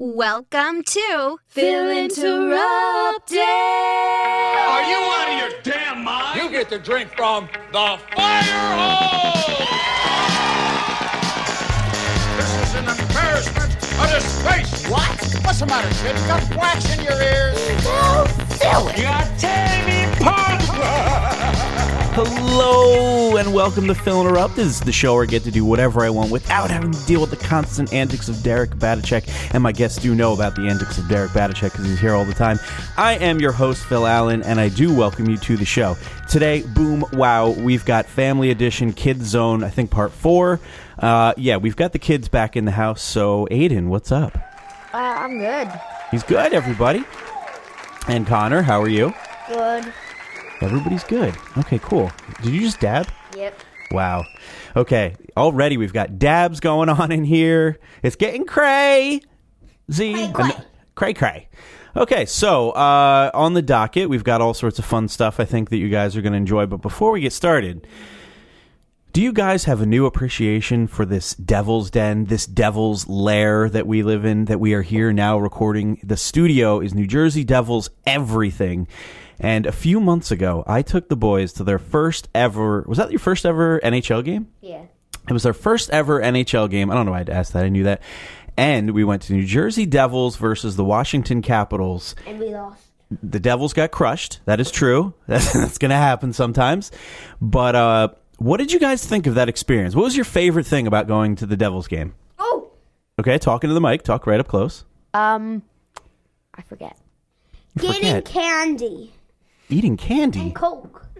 Welcome to Phil Interrupted. Are you out of your damn mind? You get to drink from the fire hose! This is an embarrassment, of a disgrace. What? What's the matter, kid? You got wax in your ears? You're tearing me apart. Hello and welcome to Phil Interrupt. This is the show where I get to do whatever I want without having to deal with the constant antics of Derek Batacek. And my guests do know about the antics of Derek Batacek because he's here all the time. I am your host, Phil Allen, and I do welcome you to the show. Today, boom, wow, we've got Family Edition Kids Zone, I think part four. Uh, yeah, we've got the kids back in the house. So, Aiden, what's up? Uh, I'm good. He's good, everybody. And Connor, how are you? Good. Everybody's good. Okay, cool. Did you just dab? Yep. Wow. Okay. Already we've got dabs going on in here. It's getting cray. Z. Cray, cray. An- cray cray. Okay, so uh, on the docket, we've got all sorts of fun stuff I think that you guys are going to enjoy. But before we get started, do you guys have a new appreciation for this devil's den, this devil's lair that we live in, that we are here now recording? The studio is New Jersey Devils everything. And a few months ago, I took the boys to their first ever, was that your first ever NHL game? Yeah. It was their first ever NHL game. I don't know why I'd asked that. I knew that. And we went to New Jersey Devils versus the Washington Capitals And we lost. the Devils got crushed. That is true. That's, that's going to happen sometimes. But uh, what did you guys think of that experience? What was your favorite thing about going to the Devils game? Oh. Okay, talking to the mic. Talk right up close. Um, I forget. Getting forget. candy Eating candy. And Coke.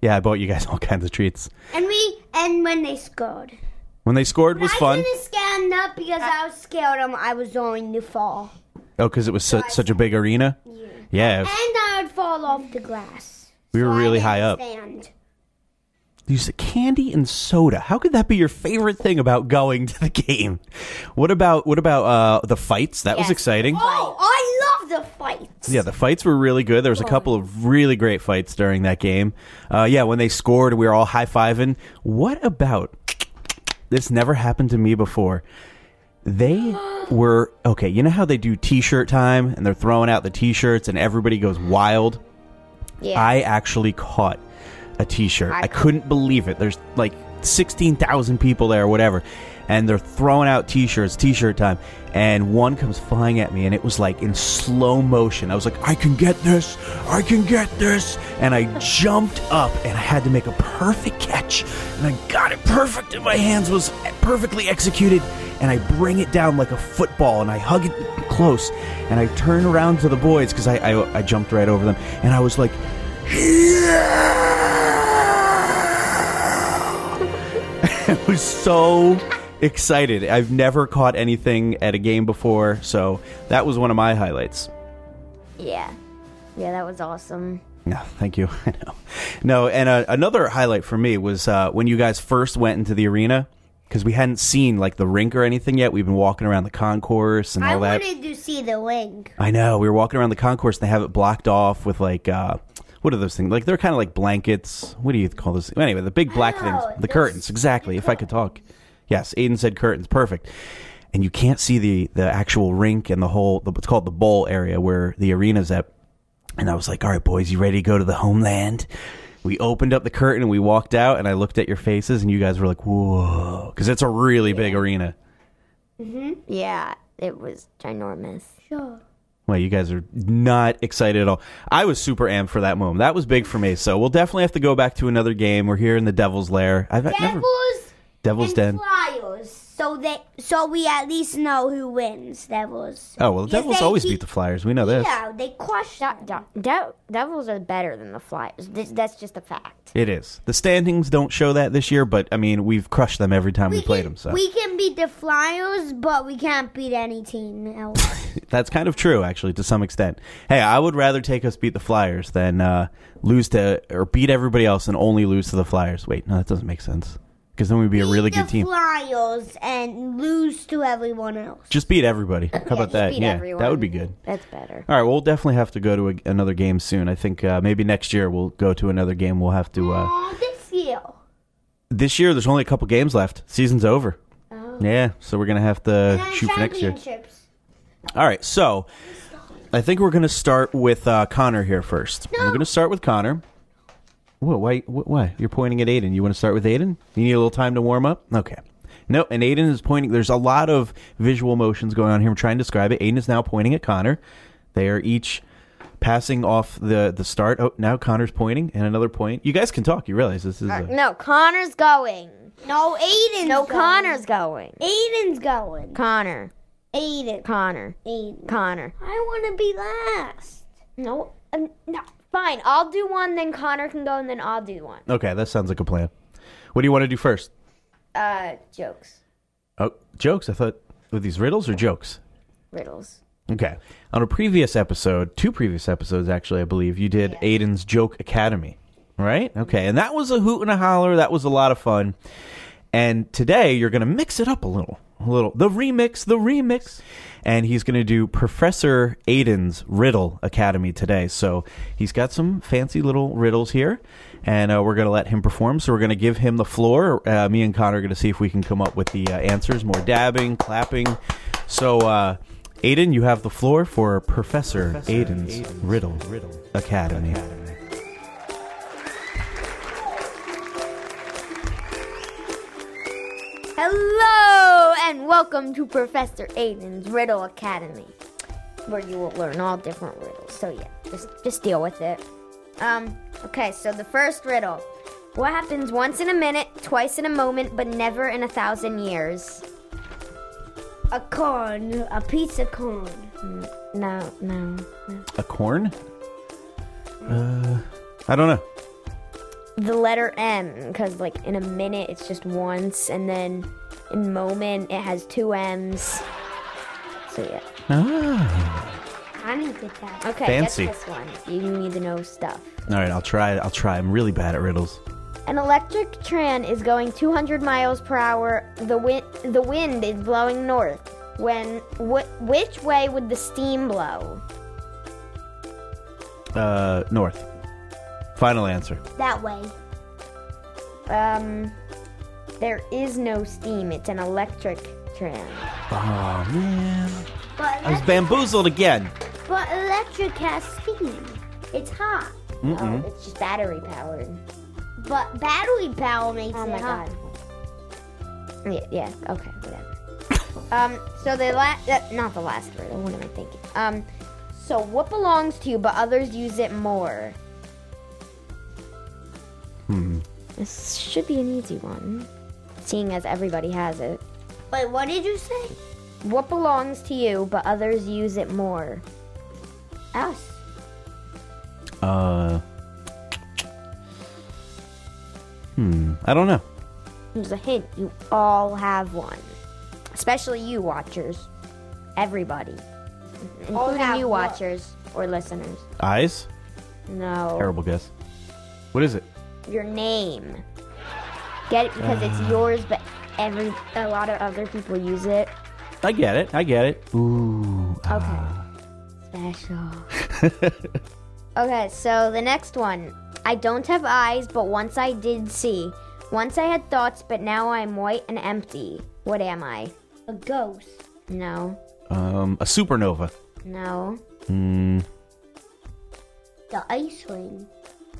Yeah, I bought you guys all kinds of treats. And we and when they scored. When they scored was I fun. I didn't stand up because I was scared um, I was going to fall. Oh, because it was su- such a big arena. Yeah, And I would fall off the glass. we were So I really didn't high up. Stand. You said candy and soda. How could that be your favorite thing about going to the game? What about what about uh, the fights? That was exciting. Oh, I love the fights. Yeah, the fights were really good. There was a couple of really great fights during that game. Uh, yeah, when they scored, we were all high fiving. What about this? Never happened to me before. They were okay. You know how they do T-shirt time and they're throwing out the T-shirts and everybody goes wild. Yeah. I actually caught a T-shirt. I, couldn't believe it. There's like sixteen thousand people there, or whatever, and they're throwing out T-shirts. T-shirt time, and one comes flying at me, and it was like in slow motion. I was like, I can get this. I can get this, and I jumped up, and I had to make a perfect catch, and I got it perfect, and my hands was perfectly executed, and I bring it down like a football, and I hug it close, and I turn around to the boys because I, I I jumped right over them, and I was like. I was so excited. I've never caught anything at a game before, so that was one of my highlights. yeah. Yeah, that was awesome. No, thank you. I know. No, and uh, another highlight for me was uh, when you guys first went into the arena because we hadn't seen like the rink or anything yet. We've been walking around the concourse and I all that. wanted to see the wing. I know. We were walking around the concourse and they have it blocked off with like uh what are those things? Like they're kind of like blankets. What do you call this? Anyway, the big black Oh, things, the curtains. Exactly. If I could talk. Yes, Aiden said curtains. Perfect. And you can't see the the actual rink and the whole the, what's called the bowl area where the arena's at. And I was like, "All right, boys, you ready to go to the homeland?" We opened up the curtain and we walked out, and I looked at your faces, and you guys were like, "Whoa," because it's a really big arena. Mm-hmm. Yeah, it was ginormous. Sure. Well, you guys are not excited at all. I was super amped for that moment. That was big for me. So we'll definitely have to go back to another game. We're here in the Devil's Lair. I've never Devils Devil's and Den. Flyers. So they so we at least know who wins. Devils. Oh well, the Because Devils they always keep- beat the Flyers. We know this. Yeah, they crushed them. De- Devils are better than the Flyers. This, that's just a fact. It is. The standings don't show that this year, but I mean, we've crushed them every time we, played can, them. So We can beat the Flyers, but we can't beat any team else. that's kind of true, actually, to some extent. Hey, I would rather take us beat the Flyers than uh, lose to or beat everybody else and only lose to the Flyers. Wait, no, that doesn't make sense. Because then we'd be a really good team. Flyers and lose to everyone else. Just beat everybody. How about that? beat yeah, everyone. that would be good. That's better. All right, well, we'll definitely have to go to a, another game soon. I think uh, maybe next year we'll go to another game. We'll have to. Uh, Aw, this year. this year, there's only a couple games left. Season's over. Yeah, so we're gonna have to shoot for next year. championships. All right, so I think we're going to start with uh, Connor here first. We're going to start with Connor. What? Why? What, why? You're pointing at Aiden. You want to start with Aiden? You need a little time to warm up. Okay. No, and Aiden is pointing. There's a lot of visual motions going on here. I'm trying to describe it. Aiden is now pointing at Connor. They are each passing off the the start. Oh, now Connor's pointing and another point. You guys can talk. You realize this is. A, No, Connor's going. No, Aiden's No, going. Connor's going. Aiden's going. Connor. Aiden. Connor. Aiden. Connor. I want to be last. No, um, no. Fine. I'll do one, then Connor can go, and then I'll do one. okay, that sounds like a plan. What do you want to do first? Uh, jokes, Oh, jokes. I thought with these riddles or jokes. riddles. Okay. On a previous episode, two previous episodes actually, I believe, you did Aiden's Joke Academy, right? Okay. And that was a hoot and a holler. That was a lot of fun. And today you're going to mix it up a little. A little. The remix, the remix. And he's going to do Professor Aiden's Riddle Academy today. So he's got some fancy little riddles here. And uh, we're going to let him perform. So we're going to give him the floor. Uh, me and Connor are going to see if we can come up with the uh, answers. More dabbing, clapping. So, uh, Aiden, you have the floor for Professor, Aiden's, Riddle, Academy. Hello, and welcome to Professor Aiden's Riddle Academy, where you will learn all different riddles. So yeah, just just deal with it. Um. Okay. So the first riddle: What happens once in a minute, twice in a moment, but never in a thousand years? A corn. A piece of corn. No, no, no. A corn? Uh, I don't know. The letter M, because like in a minute it's just once, and then in moment it has two M's. So yeah. Ah. I didn't get that. Okay, Fancy. get this one. You need to know stuff. All right, I'll try. I'll try. I'm really bad at riddles. An electric tram is going 200 miles per hour. The wind, the wind is blowing north. When wh- which way would the steam blow? Uh, north. Final answer. That way. Um, there is no steam. It's an electric tram. Oh man, But I was electric, bamboozled again. but electric has steam. It's hot. Oh, it's just battery powered. But battery power makes Oh it my hot. god. Yeah, yeah. Okay, whatever. um, so the last, uh, not the last riddle. What am I thinking? Um, so what belongs to you, but others use it more? Hmm. This should be an easy one, seeing as everybody has it. Wait, what did you say? What belongs to you, but others use it more? Us. Uh. Hmm. I don't know. Here's a hint: you all have one, especially you watchers, everybody, including have you what? watchers or listeners. Eyes. No, Terrible guess. What is it? Your name. Get it because it's yours, but every a lot of other people use it. I get it. I get it. Ooh. Okay. Special. okay, so the next one. I don't have eyes, but once I did see. Once I had thoughts, but now I'm white and empty. What am I? A ghost. No. Um, a supernova. No. Hmm. The ice ring.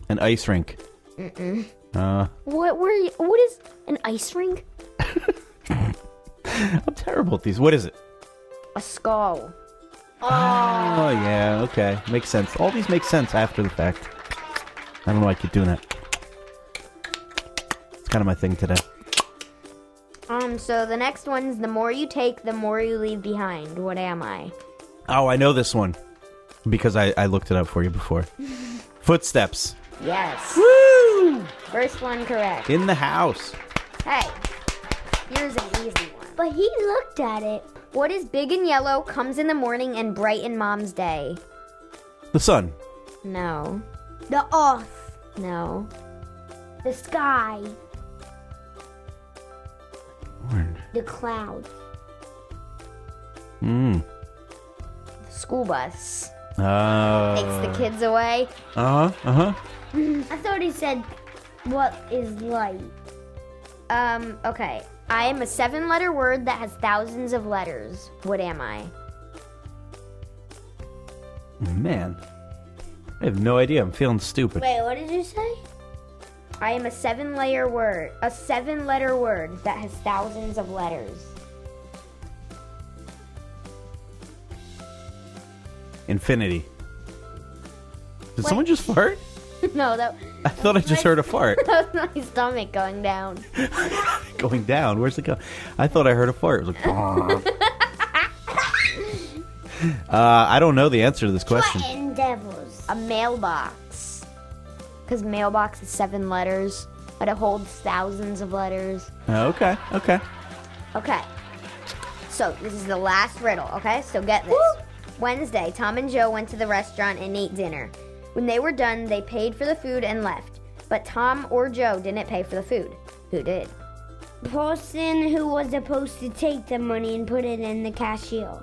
An ice rink. Mm-mm. Uh, What were you? What is an ice rink? I'm terrible at these. What is it? A skull. Oh yeah, okay, makes sense. All these make sense after the fact. I don't know why I keep doing that. It's kind of my thing today. Um. So the next one's the more you take, the more you leave behind. What am I? Oh, I know this one because I, I looked it up for you before. Footsteps Yes. Woo! First one correct. in the house. Hey, here's an easy one. But he looked at it. What is big and yellow, comes in the morning, and bright in Mom's day? The sun. No. The earth. No. The sky. Word. The clouds. Mm. The school bus Uh. takes the kids away. Uh huh. Uh huh. I thought he said, what is light? Um. Okay. I am a seven-letter word that has thousands of letters. What am I? Man, I have no idea. I'm feeling stupid. Wait, what did you say? I am a seven layer word, a seven letter word that has thousands of letters. Infinity. Did Wait. someone just fart? no, that, I thought I just heard a fart that was my stomach going down. going down. Where's it go? I thought I heard a fart. It was like. uh, I don't know the answer to this question. Devils. A mailbox. Because mailbox is seven letters, but it holds thousands of letters. Uh, okay, okay. Okay. So this is the last riddle, okay? So get this. Wednesday, Tom and Joe went to the restaurant and ate dinner. When they were done, they paid for the food and left. But Tom or Joe didn't pay for the food. Who did? The person who was supposed to take the money and put it in the cashier.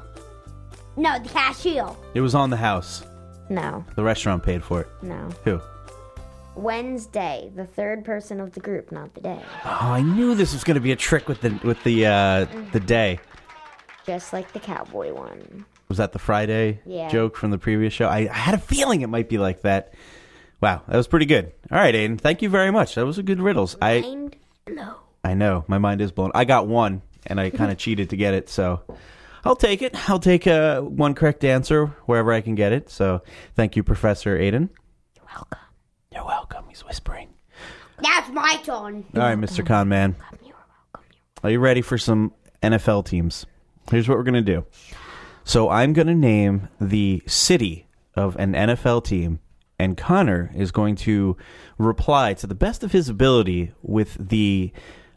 No, the cashier. It was on the house. No, The restaurant paid for it. no. Who? Wednesday, the third person of the group, not the day. Oh, I knew this was going to be a trick with the with the uh, the day. Just like the cowboy one. Was that the Friday Yeah. joke from the previous show? I, I had a feeling it might be like that. Wow, that was pretty good. All right, Aiden, thank you very much. That was a good riddles. I Mind blow. I know my mind is blown. I got one, and I kind of cheated to get it, so I'll take it. I'll take uh, one correct answer wherever I can get it. So thank you, Professor Aiden. You're welcome. You're welcome. He's whispering. That's my turn. All right, Mr. Con Man. You're welcome. Are you ready for some NFL teams? Here's what we're going to do. So I'm going to name the city of an NFL team, and Connor is going to reply to the best of his ability with the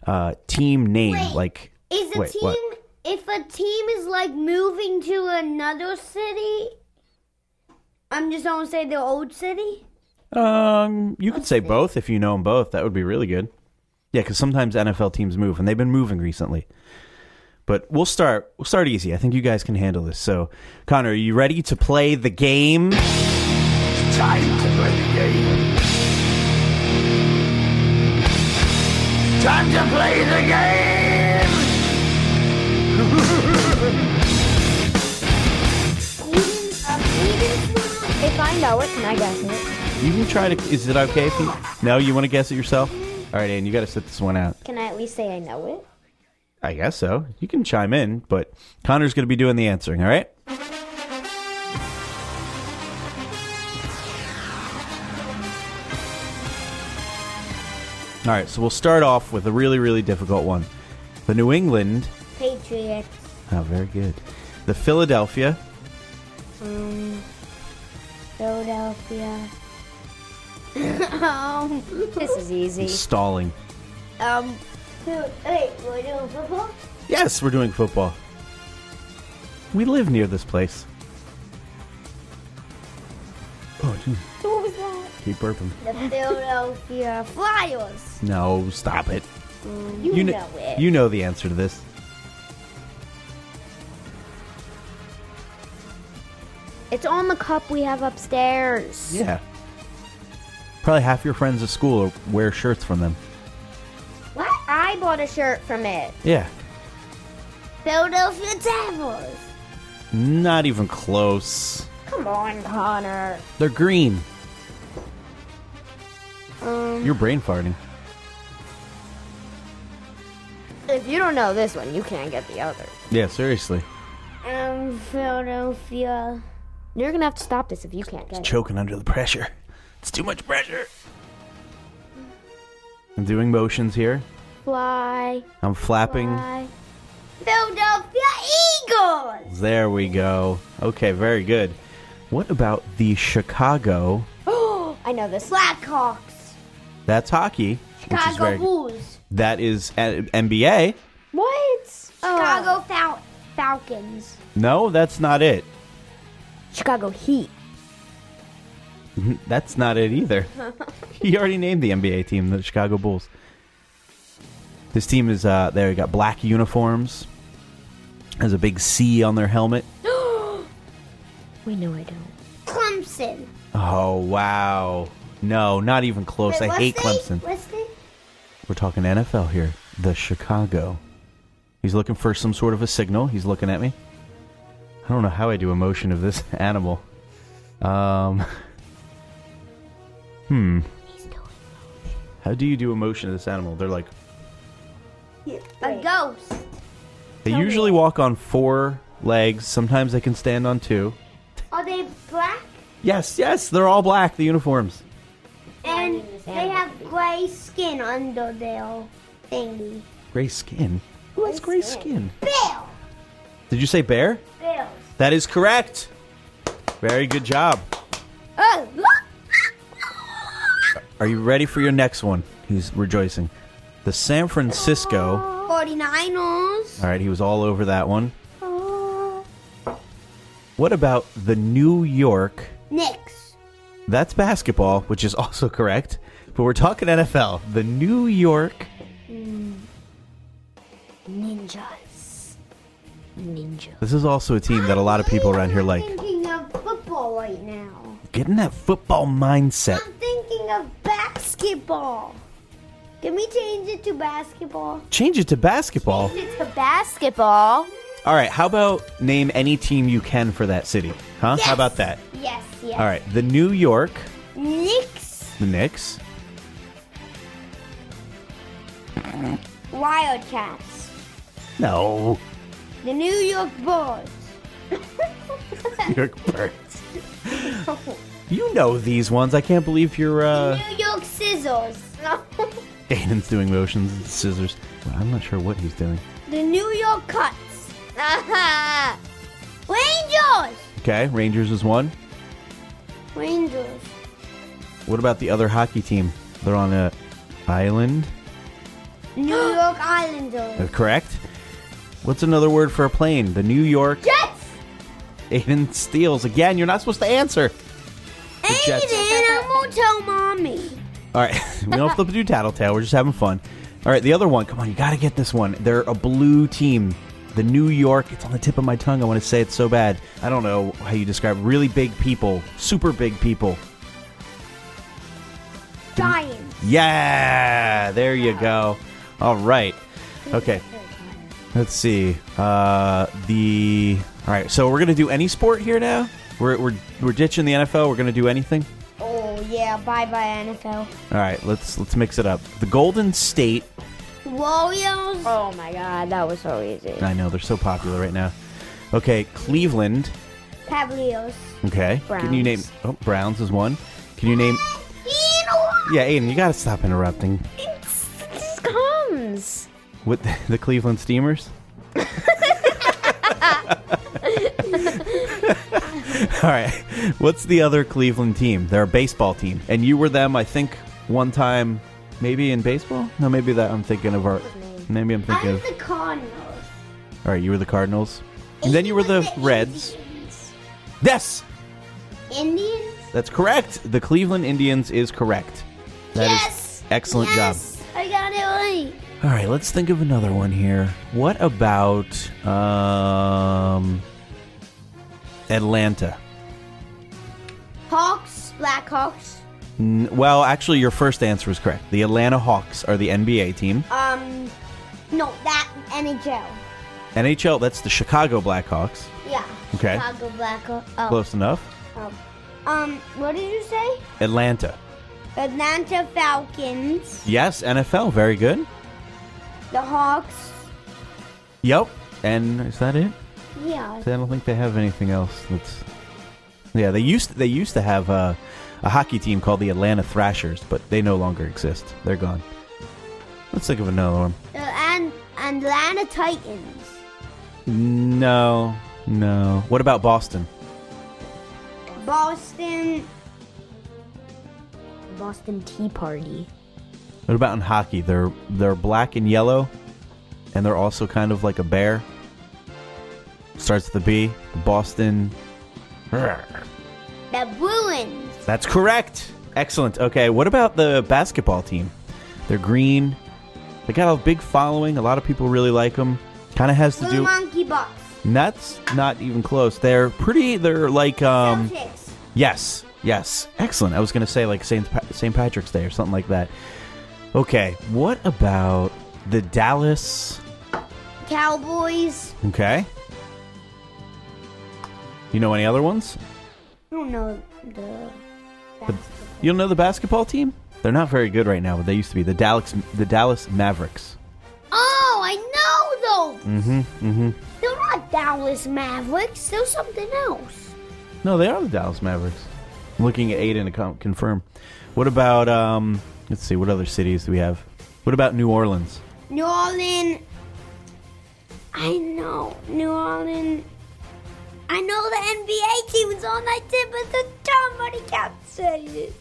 uh, team name. Wait, like, Is a Wait, team what? if a team is like moving to another city? I'm just gonna say the old city. um, you could say both if you know them both. That would be really good. Yeah, because sometimes NFL teams move, and they've been moving recently. But we'll start. We'll start easy. I think you guys can handle this. So, Connor, are you ready to play the game? Time to play the game. Time to play the game. If I know it, can I guess it? You can try to. Is it okay if you? No, you want to guess it yourself? All right, Ann, you got to sit this one out. Can I at least say I know it? I guess so. You can chime in, but Connor's going to be doing the answering. All right. All right, so we'll start off with a really, really difficult one. The New England. Patriots. Oh, very good. The Philadelphia. Um, Philadelphia. um, This is easy. Stalling. um, Phil- wait, we're doing football? Yes, we're doing football. We live near this place. Oh, geez. What was that? Keep burping. The Philadelphia Flyers. No, stop it. You, You know, know, it. you know the answer to this. It's on the cup we have upstairs. Yeah. Probably half your friends at school wear shirts from them. Bought a shirt from it. Yeah. Philadelphia Devils. Not even close. Come on, Connor. They're green. Um, You're brain farting. If you don't know this one, you can't get the other. Yeah, seriously. um, Philadelphia. You're gonna have to stop this if you can't get it. Choking under the pressure. It's too much pressure. I'm doing motions here. Fly, I'm flapping. fly. Philadelphia Eagles. There we go. Okay, very good. What about the Chicago? Oh, I know this. Blackhawks. That's hockey. Which is Chicago very, Bulls. that is uh, NBA. What? Chicago Fal- Falcons. No, that's not it. Chicago Heat. That's not it either. he already named the NBA team, the Chicago Bulls. This team is uh there. Got black uniforms. Has a big C on their helmet. We know I don't. Clemson. Oh wow! No, not even close. Wait, I hate they- Clemson. What's? We're talking NFL here. The Chicago. He's looking for some sort of a signal. He's looking at me. I don't know how I do a motion of this animal. Um. Hmm. How do you do emotion of this animal? They're like A ghost. they usually walk on four legs. Sometimes they can stand on two. Are they black? Yes, yes, they're all black. The uniforms. And they have gray skin under their thingy. Gray skin. Who has gray skin? Bill! Did you say bear? Bills. That is correct. Very good job. Oh, look! Are you ready for your next one? He's rejoicing. The San Francisco. 49ers. All right, he was all over that one. What about the New York? Knicks. That's basketball, which is also correct. But we're talking NFL. The New York. Ninjas. Ninja. This is also a team that a lot of people around here like. Thinking of football right now. Get in that football mindset. I'm thinking of basketball. Can we change it to basketball? Change it to basketball. It's the basketball. All right, how about name any team you can for that city? Huh? Yes. How about that? Yes, yes. All right, the New York, Knicks. the Knicks, Wildcats. no, The New York Bulls. New York Birds. You know these ones. I can't believe you're. uh New York Scissors. Aiden's doing motions and scissors. Well, I'm not sure what he's doing. the New York Cuts. Rangers. Okay, Rangers is one. Rangers. What about the other hockey team? They're on a island. New York Islanders. Correct. What's another word for a plane? The New York. Jets. Aiden steals again. You're not supposed to answer. The Jets. Aiden, I'm gonna tell mommy. All right, we don't have to do Tattletale. We're just having fun. All right, the other one. Come on, you got to get this one. They're a blue team. The New York. It's on the tip of my tongue. I want to say it so bad. I don't know how you describe really big people, super big people. Giants. Yeah, there you go. All right. Okay. Let's see. Uh, the all right. So we're gonna do any sport here now. We're we're we're ditching the NFL. We're gonna do anything. Yeah, bye bye NFL. All right. Let's let's mix it up. The Golden State. Warriors. Oh my god, that was so easy. I know they're so popular right now. Okay, Cleveland. Cavaliers. Okay. Can you name? Browns. Oh, Browns is one. Can you name? Yeah, Aiden, you gotta stop interrupting. This comes. With the, the Cleveland Steamers. All right. What's the other Cleveland team? They're a baseball team, and you were them. I think one time, maybe in baseball. No, maybe that I'm thinking of our. Maybe I'm thinking I'm of. the Cardinals. All right, you were the Cardinals, and then you were the Reds. Indians. Yes, Indians. that's correct. The Cleveland Indians is correct. That is yes. excellent yes. I got it right. job. All right, let's think of another one here. What about um Atlanta? Hawks. Blackhawks. N- well, actually, your first answer was correct. The Atlanta Hawks are the NBA team. Um. No, that NHL. NHL, that's the Chicago Blackhawks. Yeah. Okay. Chicago Blackhawks. Oh. Close enough. oh. Um. What did you say? Atlanta. Atlanta Falcons. Yes, NFL. Very good. The Hawks. Yep. And is that it? Yeah. I don't think they have anything else. That's yeah. They used they used to have a, a hockey team called the Atlanta Thrashers, but they no longer exist. They're gone. Let's think of another one. The and Atlanta Titans. No, no. What about Boston? Boston. Boston Tea Party. What about in hockey? They're they're black and yellow, and they're also kind of like a bear. Starts with the B. The Boston. The Bruins. That's correct. Excellent. Okay, what about the basketball team? They're green. They got a big following. A lot of people really like them. Kind of has to Blue do. Monkey Bucks. That's not even close. They're pretty. They're like um. Celtics. Yes. Yes. Excellent. I was gonna say like Saint pa- Saint Patrick's Day or something like that. Okay. What about the Dallas? Cowboys. Okay. You know any other ones? I don't know the. You don't know the basketball team? They're not very good right now, but they used to be the Dallas the Dallas Mavericks. Oh, I know those. Mm-hmm. Mm-hmm. They're not Dallas Mavericks. They're something else. No, they are the Dallas Mavericks. I'm looking at Aiden to confirm. What about um? Let's see. What other cities do we have? What about New Orleans? New Orleans. I know New Orleans. I know the NBA team is on that tip, but the somebody can't say it.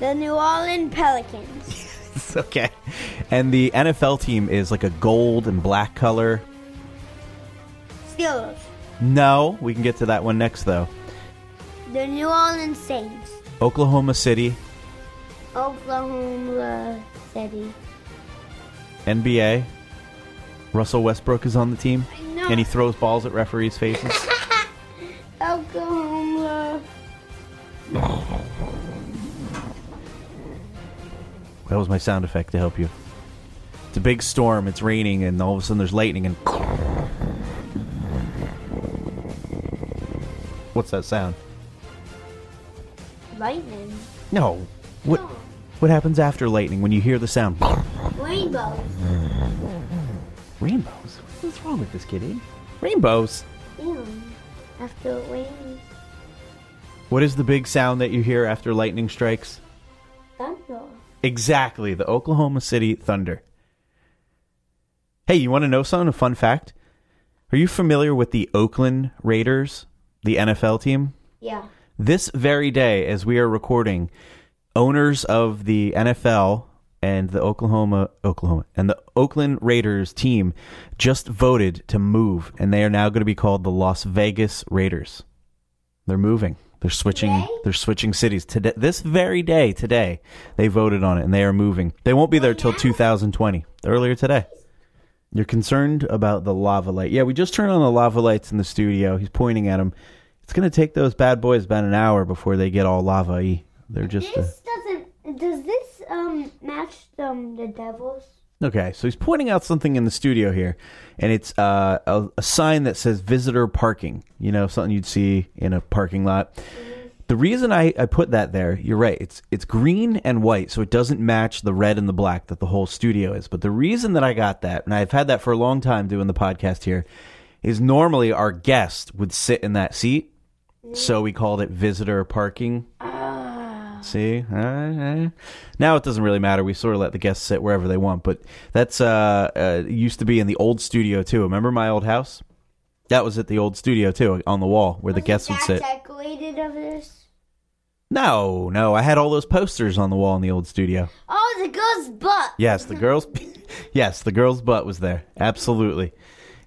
The New Orleans Pelicans. Okay. And the NFL team is like a gold and black color. Steelers. No, we can get to that one next though. The New Orleans Saints. Oklahoma City, Oklahoma City. NBA. Russell Westbrook is on the team, and he throws balls at referees' faces. Oklahoma. That was my sound effect to help you. It's a big storm. It's raining, and all of a sudden there's lightning, and what's that sound? Lightning. No. What? What happens after lightning when you hear the sound? Rainbows. Rainbows. What's wrong with this kid? eh? Rainbows. Ew. After it rains. What is the big sound that you hear after lightning strikes? Thunder. Exactly, the Oklahoma City Thunder. Hey, you want to know something? A fun fact? Are you familiar with the Oakland Raiders, the NFL team? Yeah. This very day, as we are recording, owners of the NFL and the Oklahoma Oklahoma and the Oakland Raiders team just voted to move, and they are now going to be called the Las Vegas Raiders. They're moving. They're switching. Today? They're switching cities today. This very day, today, they voted on it, and they are moving. They won't be there till 2020. Earlier today. You're concerned about the lava light. Yeah, we just turned on the lava lights in the studio. He's pointing at them. It's going to take those bad boys about an hour before they get all lava-y. They're just uh, This doesn't. Does this um match um the Devils? okay. So he's pointing out something in the studio here, and it's uh, a, a sign that says "visitor parking." You know, something you'd see in a parking lot. The reason I, I put that there, you're right. It's it's green and white, so it doesn't match the red and the black that the whole studio is. But the reason that I got that, and I've had that for a long time doing the podcast here, is normally our guest would sit in that seat, so we called it visitor parking. See, Uh, uh. now it doesn't really matter. We sort of let the guests sit wherever they want, but that's uh, uh used to be in the old studio too. Remember my old house? That was at the old studio too, on the wall where the guests would sit. decorated of this. No, no, I had all those posters on the wall in the old studio. Oh, the girl's butt. Yes, the girls. yes, the girl's butt was there. Absolutely,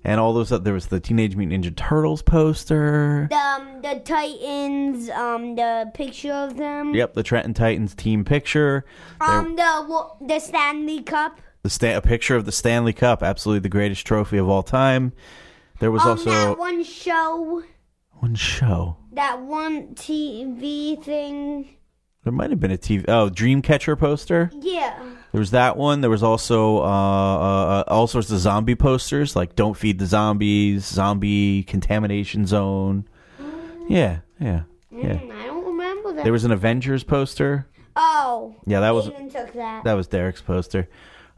and all those. Up, there was the Teenage Mutant Ninja Turtles poster. The, um, the Titans. Um, the picture of them. Yep, the Trenton Titans team picture. Um, the the Stanley Cup. the sta- a picture of the Stanley Cup, absolutely the greatest trophy of all time. There was Um, also that one show. one show. That one TV thing. There might have been a TV. Oh, Dreamcatcher poster. Yeah. There was that one. There was also uh, uh, all sorts of zombie posters, like "Don't feed the zombies," "Zombie contamination zone." Yeah, yeah, yeah. Mm, I don't remember that. There was an Avengers poster. oh. Yeah, that was that. that was Derek's poster.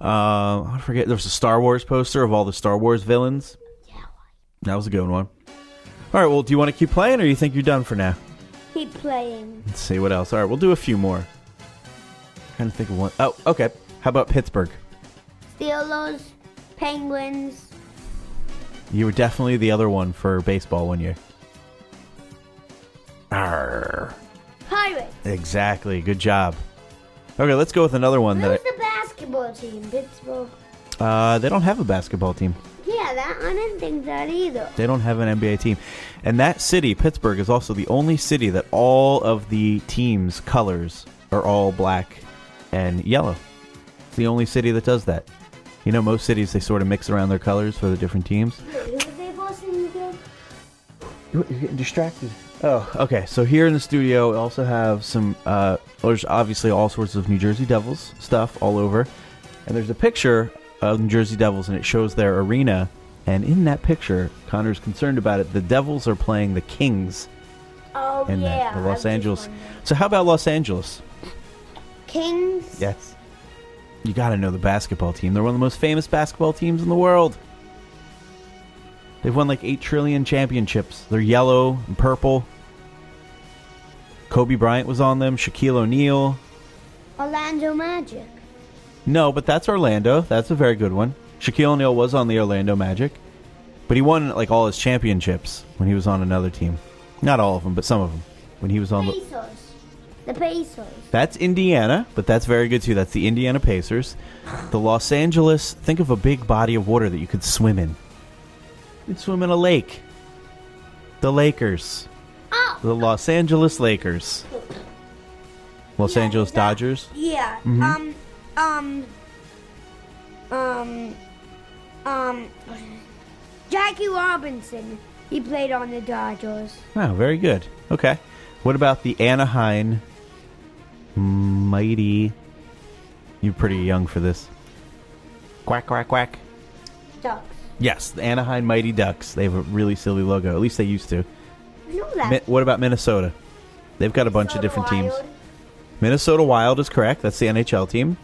Uh, I forget. There was a Star Wars poster of all the Star Wars villains. Yeah. That was a good one. All right. Well, do you want to keep playing, or you think you're done for now? Keep playing. Let's see what else. All right, we'll do a few more. trying to think of one. Oh, okay. How about Pittsburgh? Steelers, Penguins. You were definitely the other one for baseball one year. Arr. Pirates. Exactly. Good job. Okay, let's go with another one Who's that the basketball team? Pittsburgh. Uh, they don't have a basketball team. Yeah, that I didn't think that either. They don't have an NBA team. And that city, Pittsburgh, is also the only city that all of the team's colors are all black and yellow. It's the only city that does that. You know, most cities, they sort of mix around their colors for the different teams. Who was they bossing again? You're getting distracted. Oh, okay. So here in the studio, we also have some. Uh, there's obviously all sorts of New Jersey Devils stuff all over, and there's a picture of New Jersey Devils, and it shows their arena. And in that picture, Connor's concerned about it. The Devils are playing the Kings Oh and yeah. the, the Los Angeles. So how about Los Angeles? Kings. Yes. You got to know the basketball team. They're one of the most famous basketball teams in the world. They've won like 8 trillion championships. They're yellow and purple. Kobe Bryant was on them, Shaquille O'Neal. Orlando Magic. No, but that's Orlando. That's a very good one. Shaquille O'Neal was on the Orlando Magic, but he won like all his championships when he was on another team. Not all of them, but some of them. When he was on the Pacers. The Pacers. That's Indiana, but that's very good too. That's the Indiana Pacers. The Los Angeles, think of a big body of water that you could swim in. You'd swim in a lake. The Lakers. Oh. The Los Angeles Lakers. Los Yeah, Angeles that- Dodgers. Yeah. Mhm. Um. Um. Um. Um. Jackie Robinson. He played on the Dodgers. Wow, very good. Okay. What about the Anaheim Mighty? You're pretty young for this. Quack, quack, quack. Ducks. Yes, the Anaheim Mighty Ducks. They have a really silly logo. At least they used to. I know that. Mi- what about Minnesota? They've got a bunch of different teams. Minnesota Wild is correct. That's the NHL team.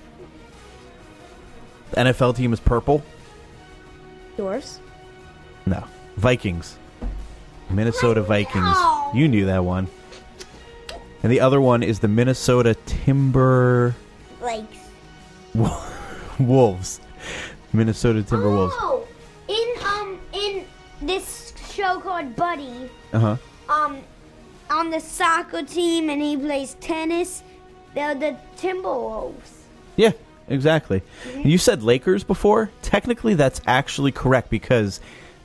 The NFL team is purple. Yours. No, Vikings. Minnesota Vikings. You knew that one. And the other one is the Minnesota Timber Lakes. Wolves. Minnesota Timberwolves. Oh, in um in this show called Buddy, Uh huh. um, on the soccer team, and he plays tennis. They're the Timberwolves. Yeah, exactly. You said Lakers before. Technically, that's actually correct because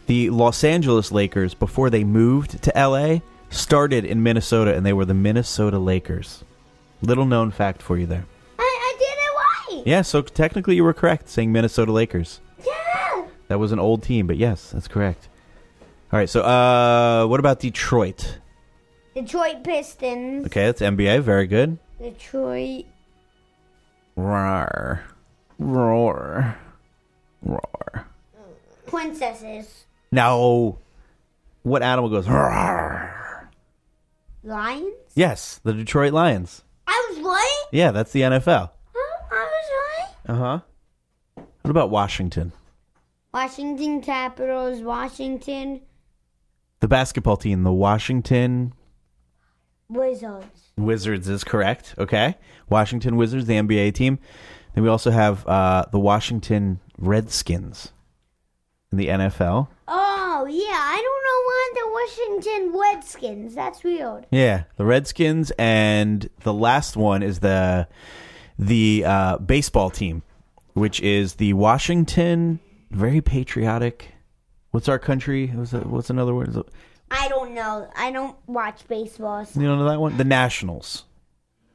the Los Angeles Lakers, before they moved to LA, started in Minnesota and they were the Minnesota Lakers. Little known fact for you there. I, I did it right. Yeah, so technically you were correct saying Minnesota Lakers. Yeah. That was an old team, but yes, that's correct. All right, so uh, what about Detroit? Detroit Pistons. Okay, that's NBA. Very good. Detroit. Roar. Princesses. No. What animal goes? Roar? Lions. Yes, the Detroit Lions. I was right. Yeah, that's the NFL. Huh? I was right. Uh huh. What about Washington? Washington Capitals. Washington The basketball team, the Washington Wizards. Wizards is correct. Okay. Washington Wizards, the NBA team. Then we also have uh, the Washington Redskins in the NFL. Oh yeah, I don't know why the Washington Redskins. That's weird. Yeah, the Redskins, and the last one is the the uh, baseball team, which is the Washington. Very patriotic. What's our country? What's, that, what's another word? I don't know. I don't watch baseball. so- You don't know that one? The Nationals.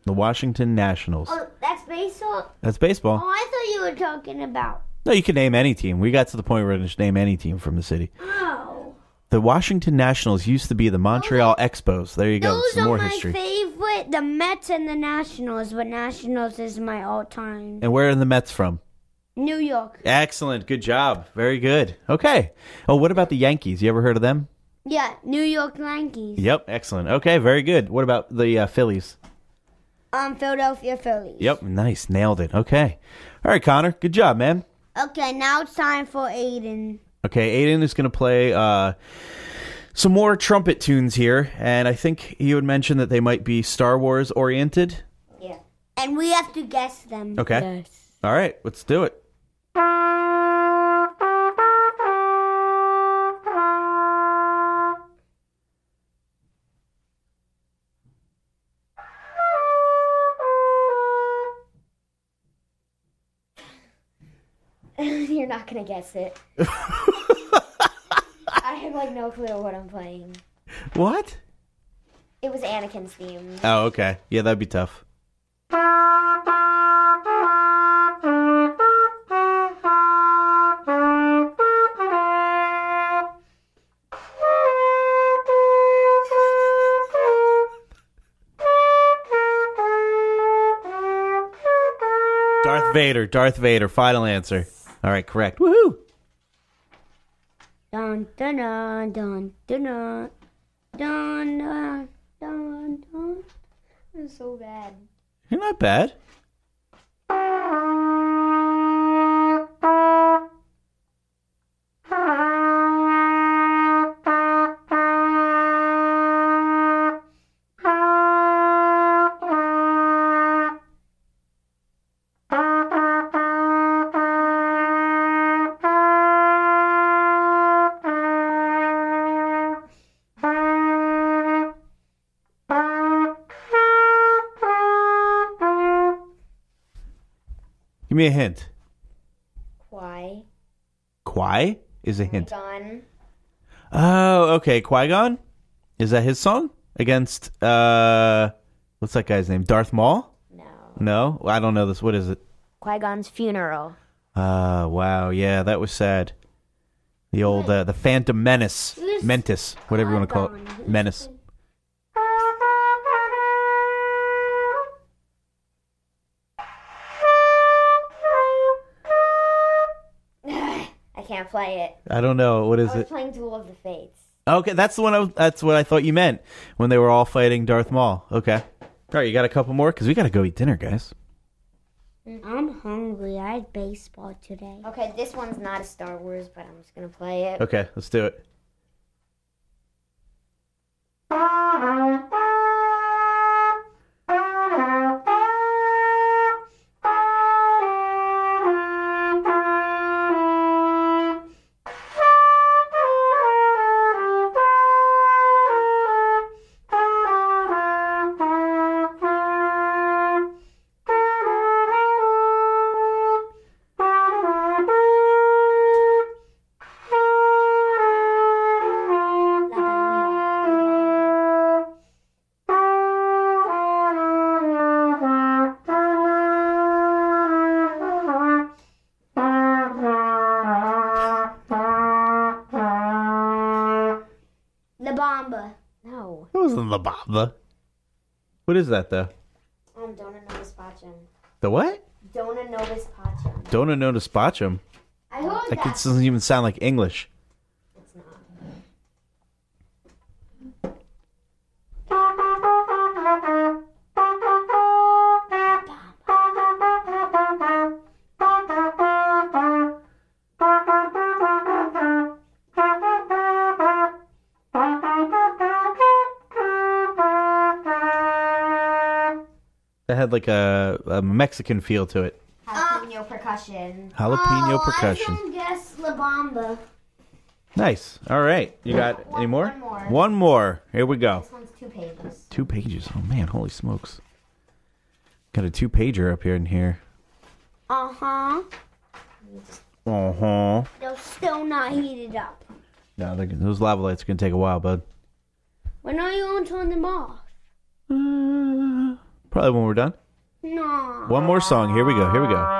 The Washington Nationals. Oh, that's baseball. That's baseball. Oh, I thought you were talking about. No, you can name any team. We got to the point where we just name any team from the city. Oh, The Washington Nationals used to be the Montreal Expos. There you go. those Some are more my history. favorite. The Mets and the Nationals, but Nationals is my all-time. And where are the Mets from? New York. Excellent. Good job. Very good. Okay. Oh, what about the Yankees? You ever heard of them? Yeah, New York Yankees. Yep. Excellent. Okay. Very good. What about the uh, Phillies? Um, Philadelphia Phillies. Yep. Nice. Nailed it. Okay. All right, Connor. Good job, man. Okay, now it's time for Aiden. Okay. Aiden is going to play uh, some more trumpet tunes here. And I think he would mention that they might be Star Wars oriented. Yeah. And we have to guess them. Okay. Yes. All right. Let's do it. Not gonna guess it. I have like no clue what I'm playing. What? It was Anakin's theme. Oh, okay. Yeah, that'd be tough. Darth Vader, Darth Vader, final answer. All right, correct. Woohoo! Dun dun dun dun dun dun dun dun dun, dun. I'm so bad. You're not bad. Me a hint. Why? Kwai is a hint. Gone. Oh, okay. Qui Gon? Is that his song against uh, what's that guy's name? Darth Maul? No. No, I don't know this. What is it? Qui Gon's funeral. Uh, wow. Yeah, that was sad. The old uh, the Phantom Menace, Mentis, whatever you want to call it, Menace. Play it. I don't know what is I was it. playing Duel of the Fates. Okay, that's the one. I was, that's what I thought you meant when they were all fighting Darth Maul. Okay. All right, you got a couple more because we got to go eat dinner, guys. Mm-hmm. I'm hungry. I had baseball today. Okay, this one's not a Star Wars, but I'm just gonna play it. Okay, let's do it. wasn't the Baba. What is that though? Um, Dona Novus Pacem. The what? Dona Novus Pacem. Dona know to spotchum. I heard That that. doesn't even sound like English. Had like a, a Mexican feel to it. Jalapeno percussion. Jalapeno oh, percussion. I can guess La Bamba. Nice. All right. You got any more? one more. One more. Here we go. This one's two pages. Two pages. Oh man, holy smokes. Got a two pager up here in here. Uh huh. Uh huh. They're still not heated up. No, those lava lights are gonna take a while, bud. When are you going to turn them off? Uh, probably when we're done. No. One more song. Here we go. Here we go.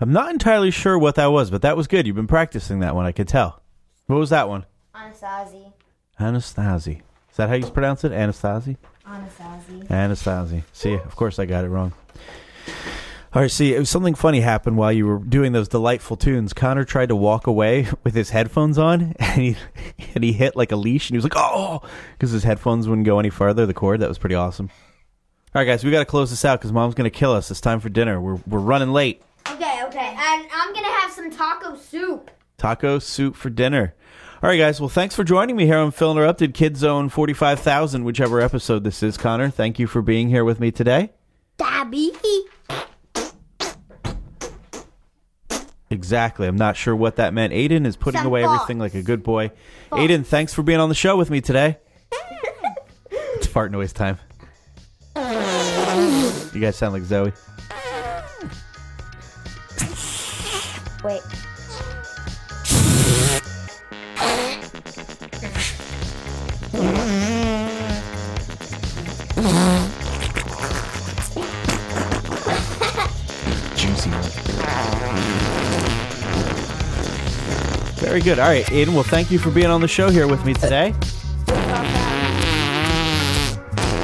I'm not entirely sure what that was, but that was good. You've been practicing that one, I could tell. What was that one? Anastasi. Anastasi. Is that how you pronounce it? Anastasi? Anastasi. Anastasi. See, of course I got it wrong. All right, see, it was something funny happened while you were doing those delightful tunes. Connor tried to walk away with his headphones on, and he and he hit like a leash, and he was like, "Oh," because his headphones wouldn't go any farther. The cord. That was pretty awesome. All right, guys, we got to close this out because Mom's gonna kill us. It's time for dinner. We're we're running late. Okay, okay. And I'm gonna have some taco soup. Taco soup for dinner. All right, guys. Well, thanks for joining me here on Phil Interrupted Kid Zone 45,000, whichever episode this is, Connor. Thank you for being here with me today. Dabby. Exactly. I'm not sure what that meant. Aiden is putting Some away thoughts. everything like a good boy. Aiden, thanks for being on the show with me today. it's fart noise time. You guys sound like Zoe. Wait. Juicy. Very good. All right, Aiden. Well, thank you for being on the show here with me today.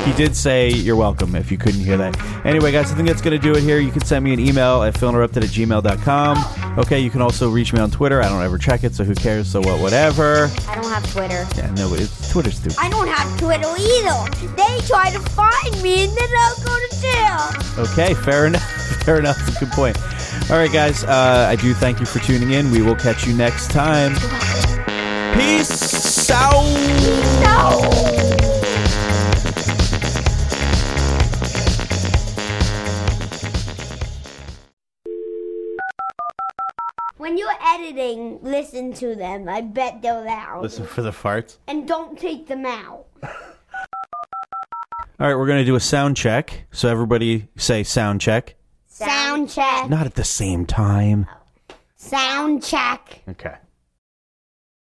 He did say you're welcome if you couldn't hear that. Anyway, guys, I think that's going to do it here. You can send me an email at philinterrupted at gmail.com. Okay, you can also reach me on Twitter. I don't ever check it, so who cares? So what, whatever. I don't have Twitter. Yeah, no, it's Twitter's stupid. I don't have Twitter either. They try to find me and then I'll go to jail. Okay, fair enough. Fair enough. That's a good point. All right, guys, uh, I do thank you for tuning in. We will catch you next time. Peace out. To them. I bet they're loud. Listen for the farts. And don't take them out. All right, we're going to do a sound check. So everybody say sound check. Sound check. Not at the same time. Sound check. Okay.